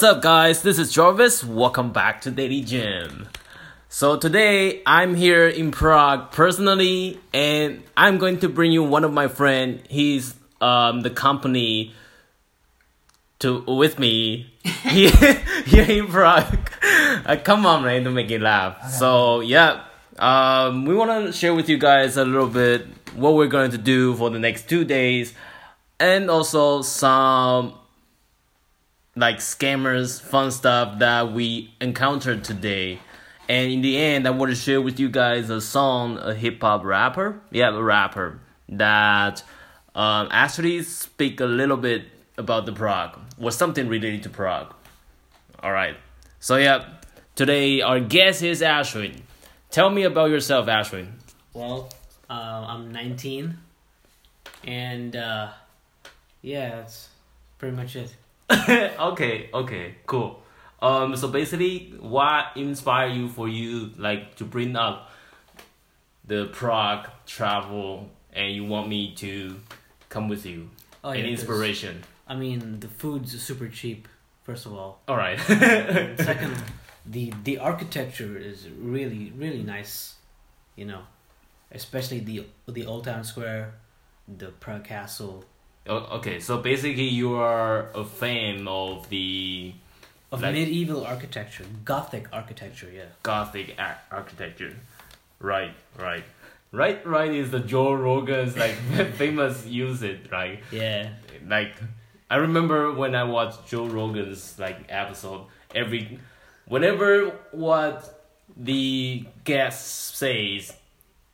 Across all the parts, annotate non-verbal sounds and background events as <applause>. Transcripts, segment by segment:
What's up, guys? This is Jarvis. Welcome back to DailyJam. So, today I'm here in Prague personally, and I'm going to bring you one of my friend. He's um, the company to with me <laughs> here, here in Prague. Uh, come on, man, to make it laugh. So, yeah, um, we want to share with you guys a little bit what we're going to do for the next two days, and also some like scammers, fun stuff that we encountered today. And in the end, I want to share with you guys a song, a hip hop rapper, yeah, a rapper that um, actually speak a little bit about the Prague, was something related to Prague. All right, so yeah, today our guest is Ashwin. Tell me about yourself, Ashwin. Well, uh, I'm 19, and uh, yeah, that's pretty much it. <laughs> okay, okay, cool. Um, so basically, what inspired you for you like to bring up the Prague travel, and you want me to come with you? Oh, yeah, An inspiration. I mean, the food's super cheap. First of all, All right. <laughs> Second, the the architecture is really really nice. You know, especially the the old town square, the Prague Castle. Okay, so basically, you are a fan of the Of Like- medieval architecture, Gothic architecture, yeah. Gothic ar- architecture. Right, right. Right, right is the Joe Rogan's like <laughs> famous use it, right? Yeah. like I remember when I watched Joe Rogan's like episode every whenever what the guest says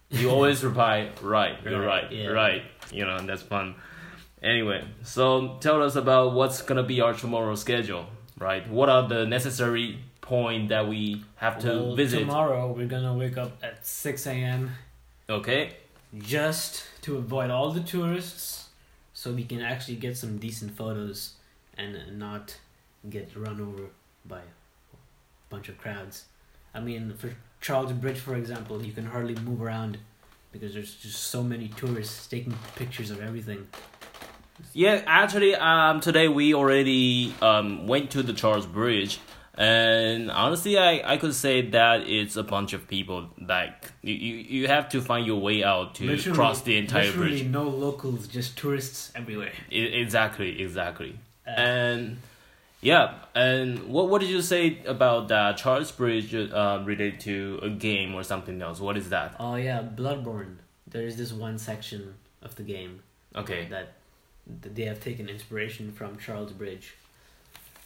you always <laughs> reply right you're right Right, yeah. right you know and that's fun anyway so tell us about what's gonna be our tomorrow schedule right what are the necessary point that we have to well, visit tomorrow we're gonna wake up at six a.m. okay just to avoid all the tourists so we can actually get some decent photos and not get run over by a bunch of crowds. I mean, for Charles Bridge, for example, you can hardly move around because there's just so many tourists taking pictures of everything. Yeah, actually, um, today we already um went to the Charles Bridge, and honestly, I I could say that it's a bunch of people. Like you you, you have to find your way out to Literally- cross the entire bridge. no locals, just tourists everywhere. I- exactly, exactly. Uh, and yeah, and what what did you say about that Charles Bridge um related to a game or something else? What is that? oh yeah, Bloodborne. There is this one section of the game Okay, that they have taken inspiration from Charles Bridge.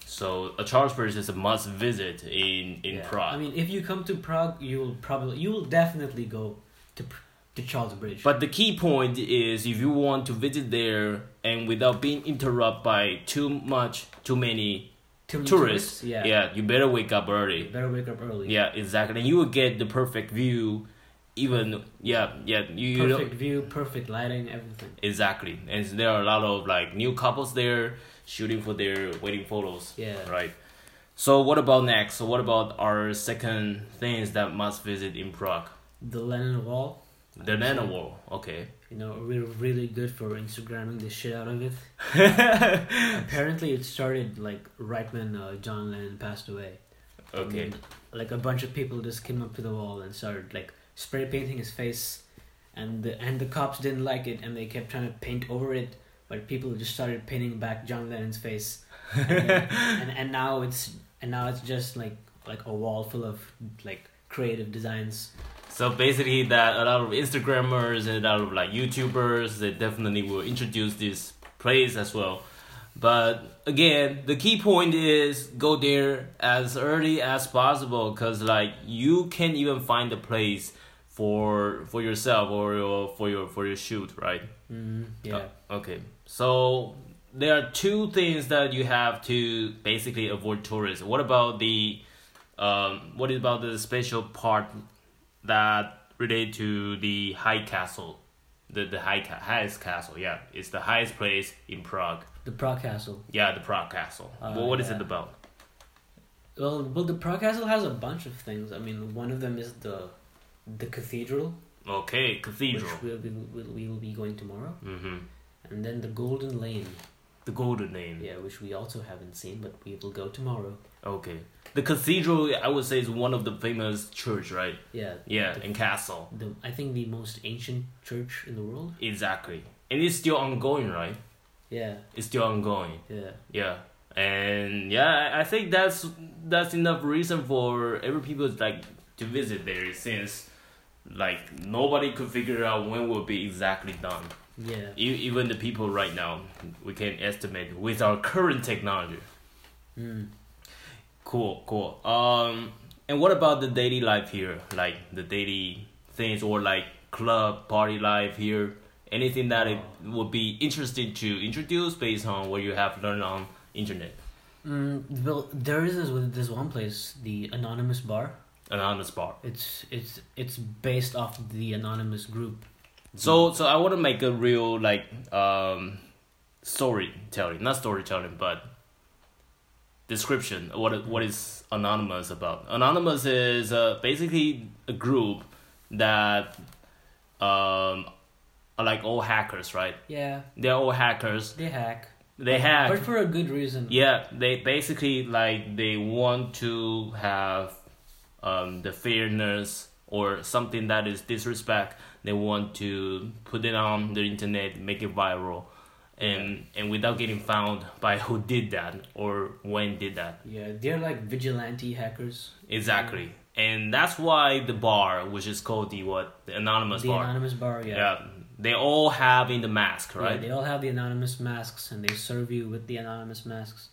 so a Charles Bridge is a must visit in in Yeah. Prague. I mean, if you come to Prague, you will probably you will definitely go to to Charles Bridge. But the key point is if you want to visit there and without being interrupted by too much, too many many tourists, yeah, yeah, you better wake up early. You early. better wake up early. Yeah, exactly. And you will get the perfect view, even yeah, yeah. You, you perfect view, perfect lighting, everything. exactly. And there are a lot of like new couples there shooting for their wedding photos. Yeah. Right. So what about next? So what about our second things that must visit in Prague? The Lennon Wall, The Nano Wall. Okay. you know, we're really good for Instagramming the shit out of it. <laughs> Apparently, it started like right when uh, John Lennon passed away. Okay. Like a bunch of people just came up to the wall and started like spray painting his face, and the and the cops didn't like it and they kept trying to paint over it, but people just started painting back John Lennon's face, and, then- <laughs> and and now it's and now it's just like like a wall full of like creative designs. So basically, that a lot of Instagrammers and a lot of like YouTubers, they definitely will introduce this place as well. But again, the key point is go there as early as possible, cause like you can't even find a place for for yourself or your, for your for your shoot, right? Mm, yeah. Okay, so there are two things that you have to basically avoid tourists. What about the, um, what about the special part that relate to the high castle, the the high ca- highest castle? Yeah, it's the highest place in Prague. The Prague Castle. Yeah, the Prague castle. Uh, well, what is yeah. it about? Well, well, the Prague Castle has a bunch of things. I mean, one of them is the the cathedral, Okay, cathedral. which we'll be, we'll, we'll be going tomorrow, Mm-hmm. and then the Golden Lane. The Golden Lane. Yeah, which we also haven't seen, but we will go tomorrow. Okay. The cathedral, I would say, is one of the famous church, right? Yeah. Yeah, The, in Castle. the I think the most ancient church in the world. Exactly. And it's still ongoing, right? Yeah. It's still ongoing. Yeah. Yeah. And yeah, I think that's that's enough reason for every people like to visit there since like nobody could figure out when will be exactly done. Yeah. E- even the people right now, we can estimate with our current technology. Mm. Cool, cool. Um, and what about the daily life here? Like the daily things or like club party life here? Anything that it would be interesting to introduce based on what you have learned on internet? Mm, well, there is this, this one place, the Anonymous Bar. Anonymous bar. It's it's it's based off the Anonymous group. So so I want to make a real like um storytelling, not storytelling, but description. What what is anonymous about? Anonymous is uh, basically a group that um are like all hackers, right? Yeah, They're all hackers. they hack. They hack. but for a good reason. Yeah, they basically like they want to have um, the fairness or something that is disrespect. They want to put it on the internet, make it viral, and and without getting found by who did that or when did that. Yeah, they're like vigilante hackers. Exactly, and that's why the bar, which is called the what, the anonymous the bar. Anonymous Bar, yeah. yeah, they all have in the mask, Yeah, right? they all have the anonymous masks, and they serve you with the anonymous masks,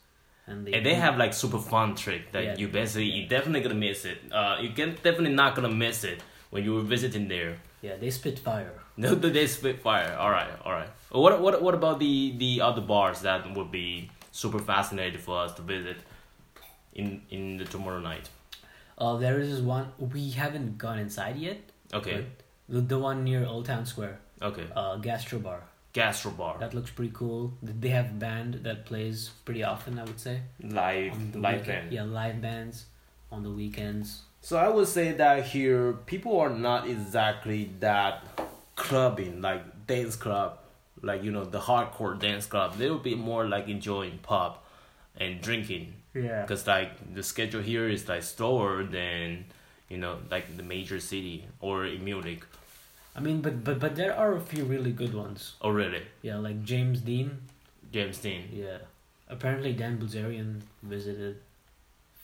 and they And they have like super fun trick that Yeah. you basically you definitely gonna miss it. Uh, you can definitely not gonna miss it when you were visiting there. yeah they spit fire. <laughs> No, they spit fire. All right, all right. What what what about the the other bars that would be super fascinating for us to visit in in the tomorrow night? Uh, there is one we haven't gone inside yet. Okay, The, the one near Old Town Square, okay. uh, Gastro Bar. Gastro bar, That looks pretty cool. They have a band that plays pretty often, I would say. live live weekend- band. Yeah, live bands on the weekends. So I would say that here people are not exactly that clubbing like dance club, like you know the hardcore dance club. They will be more like enjoying pub and drinking Yeah. because like the schedule here is like slower than you know like the major city or in Munich I mean, but but but there are a few really good ones. Oh, already. Yeah, like James Dean. James Dean. Yeah. Apparently, Dan Bilzerian visited.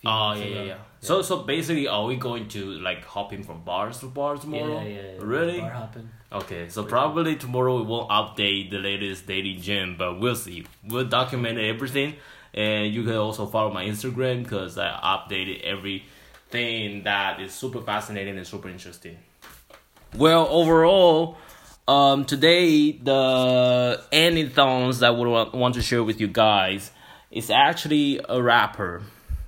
Oh months yeah, yeah, yeah. So so basically, are we going to like hopping from bars to bars tomorrow? Yeah, yeah, yeah. Really? Bar hopping. Okay, so probably tomorrow we won't update the latest DailyJam, but we'll see. We'll document everything, and you can also follow my Instagram because I updated everything that is super fascinating and super interesting. Well, overall, um, today the anythongs that I would want to share with you guys is actually a rapper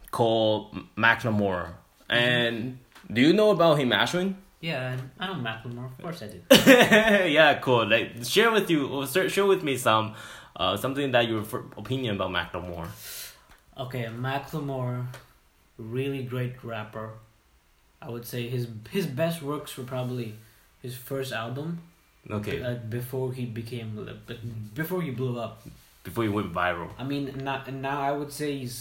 called Macklemore. And do you know about him, Ashwin? Yeah, I know Macklemore. Of course I do. <laughs> yeah, cool. Like share with you, or share with me some, uh, something that your opinion about Macklemore. Okay, Macklemore, really great rapper. I would say his his best works were probably his first album, Okay, like before he became uh, like, before he blew up. before he went viral. I mean, now now I would say he's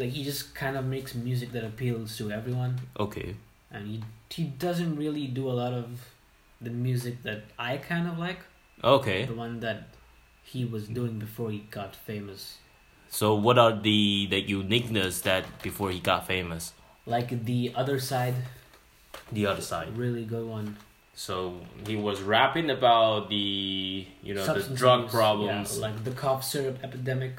like he just kind of makes music that appeals to everyone, Okay, and he he doesn't really do a lot of the music that I kind of like, okay. the one that he was doing before he got famous. So what are the the uniqueness that before he got famous? Like the other side, The other side. really good one. So he was rapping about the you know the drug abuse, problems. yeah, like the cough syrup epidemic.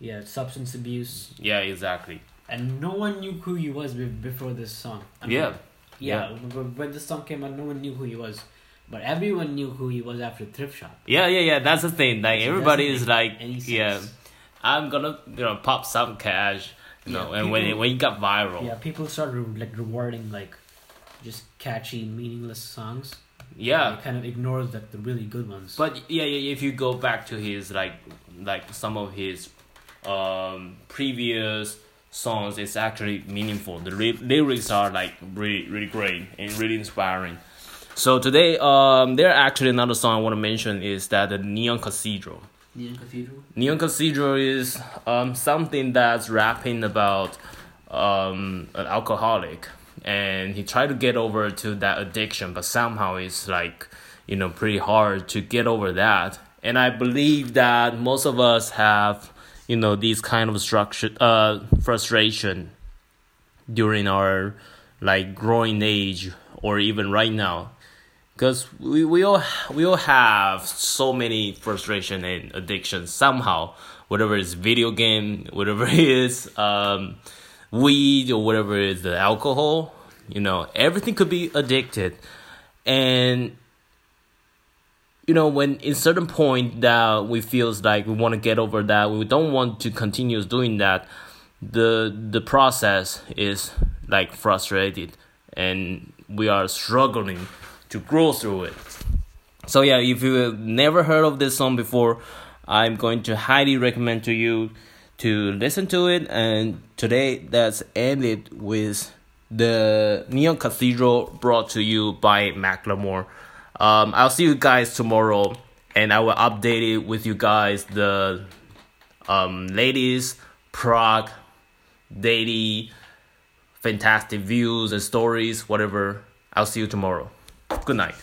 Yeah, substance abuse, Yeah, exactly. and no one knew who he was be- before this song. I mean, Yeah, yeah. w- When this song came out, no one knew who he was, but everyone knew who he was after Thrift Shop. yeah, yeah, yeah. That's the thing. Like It everybody is like, yeah, I'm gonna you know pop some cash, you know. Yeah, and when it, when he got viral, Yeah, people started like rewarding like just catchy, meaningless songs. yeah. they kind of ignores like the really good ones. But yeah, yeah, if you go back to his like like some of his um previous songs, it's actually meaningful. The ly- lyrics are like really really great and really inspiring. So today, um, there actually another song I want to mention is that the Neon Cathedral. Neon Cathedral. Neon Cathedral is um, something that's rapping about um, an alcoholic, and he tried to get over to that addiction, but somehow it's like you know pretty hard to get over that. And I believe that most of us have you know these kind of structure uh frustration during our like growing age or even right now because we, we all we all have so many frustration and addictions somehow whatever it's video game whatever <laughs> it is um, weed or whatever it is the alcohol you know everything could be addicted. And you know when in certain point that we feels like we want to get over that we don't want to continue doing that the the process is like frustrated and we are struggling to grow through it. So yeah if you have never heard of this song before i'm going to highly recommend to you to listen to it and today that's ended with the neon cathedral brought to you by macklemore um, i'll see you guys tomorrow and i will update it with you guys the um, ladies Prague daily fantastic views and stories, whatever. I'll see you tomorrow. Good night.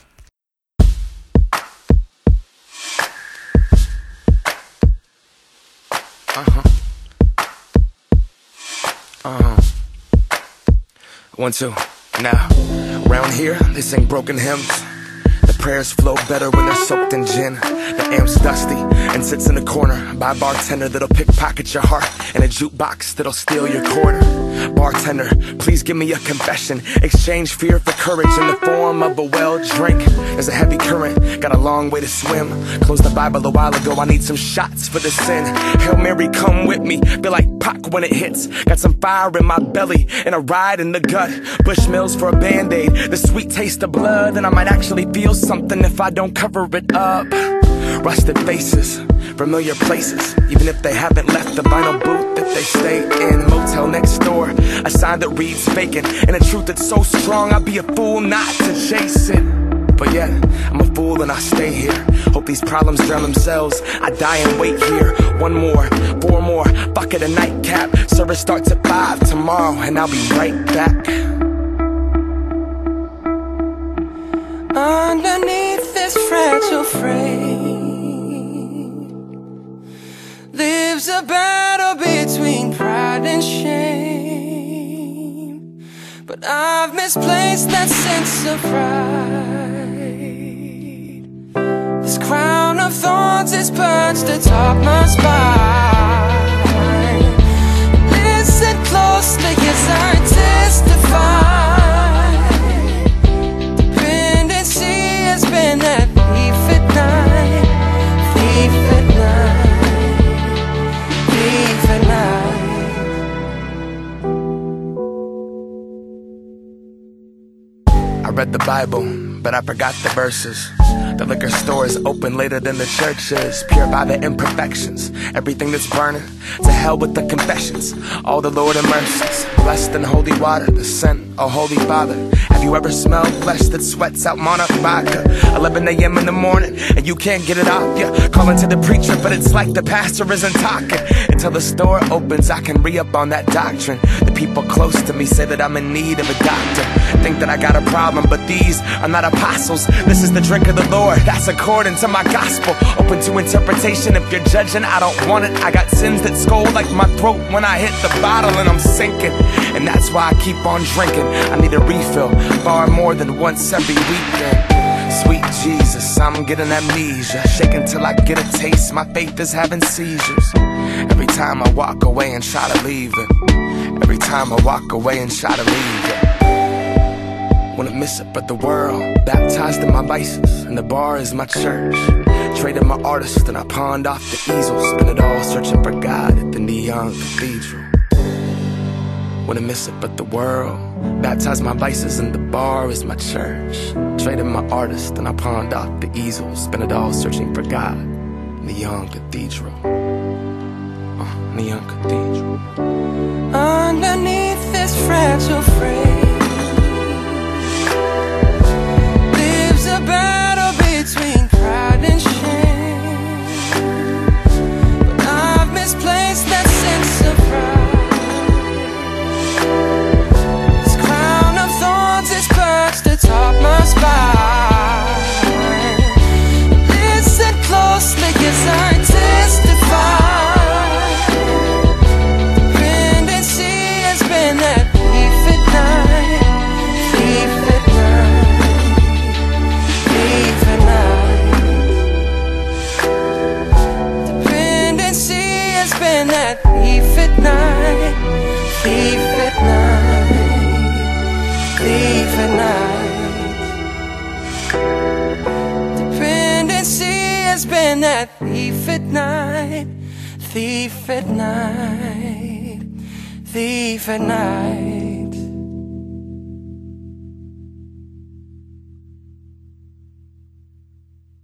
Uh One, two. Now, round here, they sing broken hymns. The prayers flow better when they're soaked in gin. The amp's dusty and sits in the corner by a bartender that'll pickpocket your heart and a jukebox that'll steal your quarter. Bartender, please give me a confession. Exchange fear for courage in the form of a well drink. There's a heavy current, got a long way to swim. Closed the Bible a while ago, I need some shots for the sin. Hail Mary, come with me. Feel like Pac when it hits. Got some fire in my belly and a ride in the gut. Bushmills for a band aid. The sweet taste of blood, and I might actually feel something if I don't cover it up. Rusted faces, familiar places, even if they haven't left the vinyl booth that they stay in. Motel next door, a sign that reads vacant, and a truth that's so strong I'd be a fool not to chase it. But yet, I'm a fool and I stay here. Hope these problems drown themselves. I die and wait here. One more, four more, bucket of nightcap. Service starts at five tomorrow, and I'll be right back. Underneath this fragile frame battle between pride and shame. But I've misplaced that sense of pride. This crown of thorns is perched atop my spine. Listen closely as I testify. Read the Bible, but I forgot the verses. The liquor store is open later than the church is. Pure by the imperfections. Everything that's burning. To hell with the confessions. All the Lord mercies. Blessed in holy water. The scent of Holy Father. Have you ever smelled flesh that sweats out monarch vodka? 11 a.m. in the morning and you can't get it off ya. Calling to the preacher, but it's like the pastor isn't talking. Until the store opens, I can re up on that doctrine. The people close to me say that I'm in need of a doctor. Think that I got a problem, but these are not apostles. This is the drink of the Lord. That's according to my gospel. Open to interpretation. If you're judging, I don't want it. I got sins that scold like my throat when I hit the bottle and I'm sinking. And that's why I keep on drinking. I need a refill, far more than once every weekend. Sweet Jesus, I'm getting amnesia. Shaking till I get a taste. My faith is having seizures. Every time I walk away and try to leave it. Every time I walk away and try to leave it. Wanna miss it, but the world baptized in my vices, and the bar is my church. Traded my artist, and I pawned off the easel. Spent it all searching for God at the neon cathedral. Wanna miss it, but the world baptized my vices, and the bar is my church. Traded my artist, and I pawned off the easel. Spent it all searching for God. Neon cathedral. Uh, neon cathedral. Underneath this fragile frame lives at night, thief at night, thief at night.